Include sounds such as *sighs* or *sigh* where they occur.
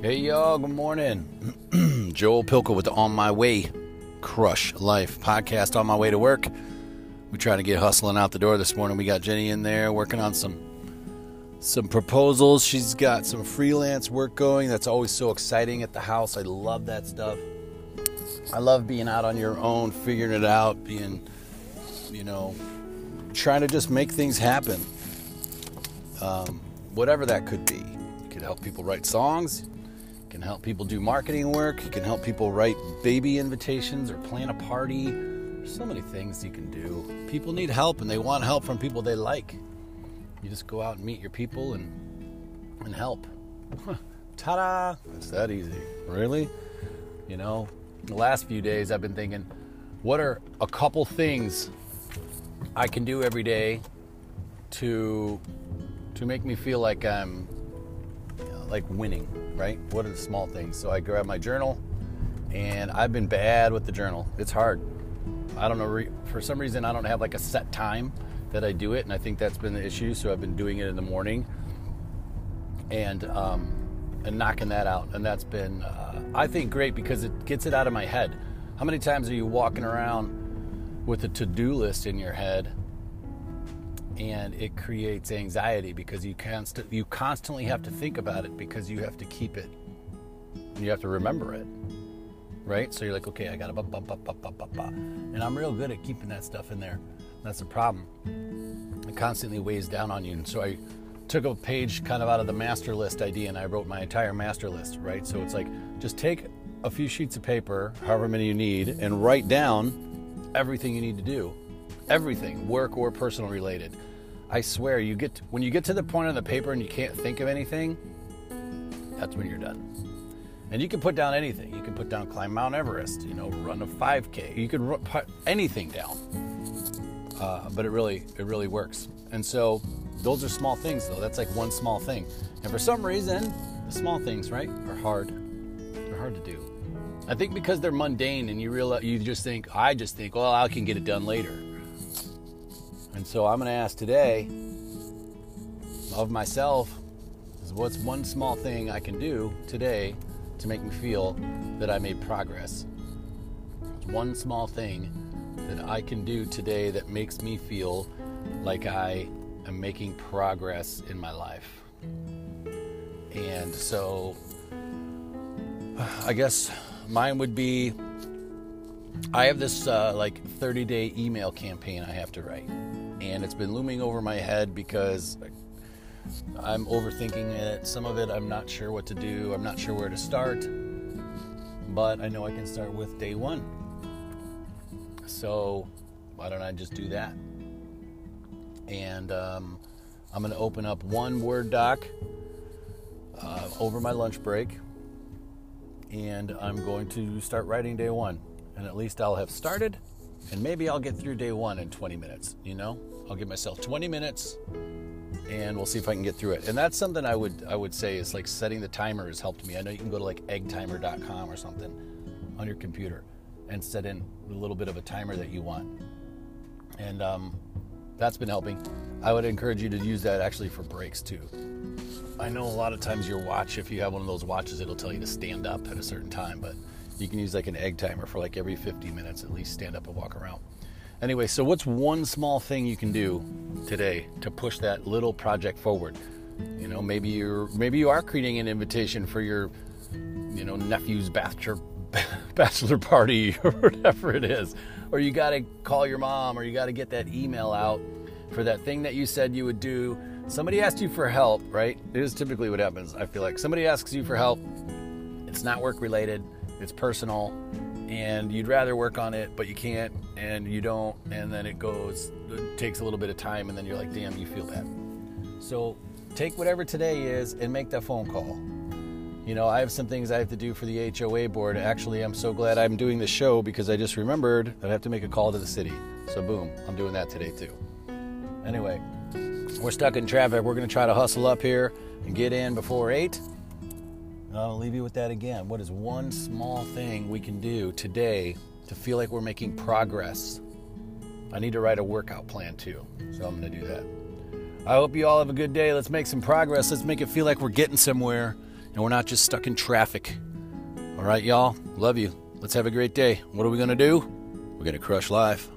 Hey y'all, good morning. *clears throat* Joel Pilka with the On My Way Crush Life podcast on my way to work. We trying to get hustling out the door this morning. We got Jenny in there working on some some proposals. She's got some freelance work going. That's always so exciting at the house. I love that stuff. I love being out on your own, figuring it out, being you know, trying to just make things happen. Um, whatever that could be. You can help people write songs, can help people do marketing work, you can help people write baby invitations or plan a party. There's so many things you can do. People need help and they want help from people they like. You just go out and meet your people and and help. Ta-da! It's that easy. Really? You know, the last few days I've been thinking, what are a couple things I can do every day to to make me feel like I'm like winning, right? What are the small things? So I grab my journal, and I've been bad with the journal. It's hard. I don't know. For some reason, I don't have like a set time that I do it, and I think that's been the issue. So I've been doing it in the morning, and um, and knocking that out, and that's been uh, I think great because it gets it out of my head. How many times are you walking around with a to-do list in your head? And it creates anxiety because you const- you constantly have to think about it because you have to keep it. You have to remember it right? So you're like okay i gotta bump bump bump bump bump bump and i'm real good at keeping that stuff in there. That's the problem. It constantly weighs down on you. And so i took a page kind of out of the master list idea and i wrote my entire master list right? So it's like just take a few sheets of paper however many you need and write down everything you need to do everything work or personal related I swear, you get when you get to the point on the paper and you can't think of anything, that's when you're done. And you can put down anything. You can put down climb Mount Everest, you know, run a 5K. You can put anything down. Uh, but it really, it really works. And so, those are small things, though. That's like one small thing. And for some reason, the small things, right, are hard. They're hard to do. I think because they're mundane, and you realize, you just think, I just think, well, I can get it done later. And so I'm going to ask today of myself is what's one small thing I can do today to make me feel that I made progress? One small thing that I can do today that makes me feel like I am making progress in my life. And so *sighs* I guess mine would be I have this uh, like 30 day email campaign I have to write and it's been looming over my head because I'm overthinking it. Some of it I'm not sure what to do, I'm not sure where to start, but I know I can start with day one. So, why don't I just do that? And um, I'm going to open up one Word doc uh, over my lunch break, and I'm going to start writing day one. And at least I'll have started and maybe I'll get through day one in 20 minutes. You know, I'll give myself 20 minutes, and we'll see if I can get through it. And that's something I would I would say is like setting the timer has helped me. I know you can go to like eggtimer.com or something on your computer and set in a little bit of a timer that you want, and um, that's been helping. I would encourage you to use that actually for breaks too. I know a lot of times your watch, if you have one of those watches, it'll tell you to stand up at a certain time, but you can use like an egg timer for like every 50 minutes at least stand up and walk around. Anyway, so what's one small thing you can do today to push that little project forward? You know, maybe you're maybe you are creating an invitation for your you know nephew's bachelor *laughs* bachelor party *laughs* or whatever it is, or you got to call your mom or you got to get that email out for that thing that you said you would do. Somebody asked you for help, right? It is typically what happens. I feel like somebody asks you for help. It's not work related it's personal and you'd rather work on it but you can't and you don't and then it goes it takes a little bit of time and then you're like damn you feel bad. So take whatever today is and make that phone call. You know i have some things i have to do for the hoa board. Actually i'm so glad i'm doing the show because i just remembered that i have to make a call to the city. So boom i'm doing that today too. Anyway we're stuck in traffic. We're going to try to hustle up here and get in before 8 I'll leave you with that again. What is one small thing we can do today to feel like we're making progress? I need to write a workout plan too, so I'm going to do that. I hope you all have a good day. Let's make some progress. Let's make it feel like we're getting somewhere. and we're not just stuck in traffic. All right, y'all. Love you. Let's have a great day. What are we going to do? We're going to crush life.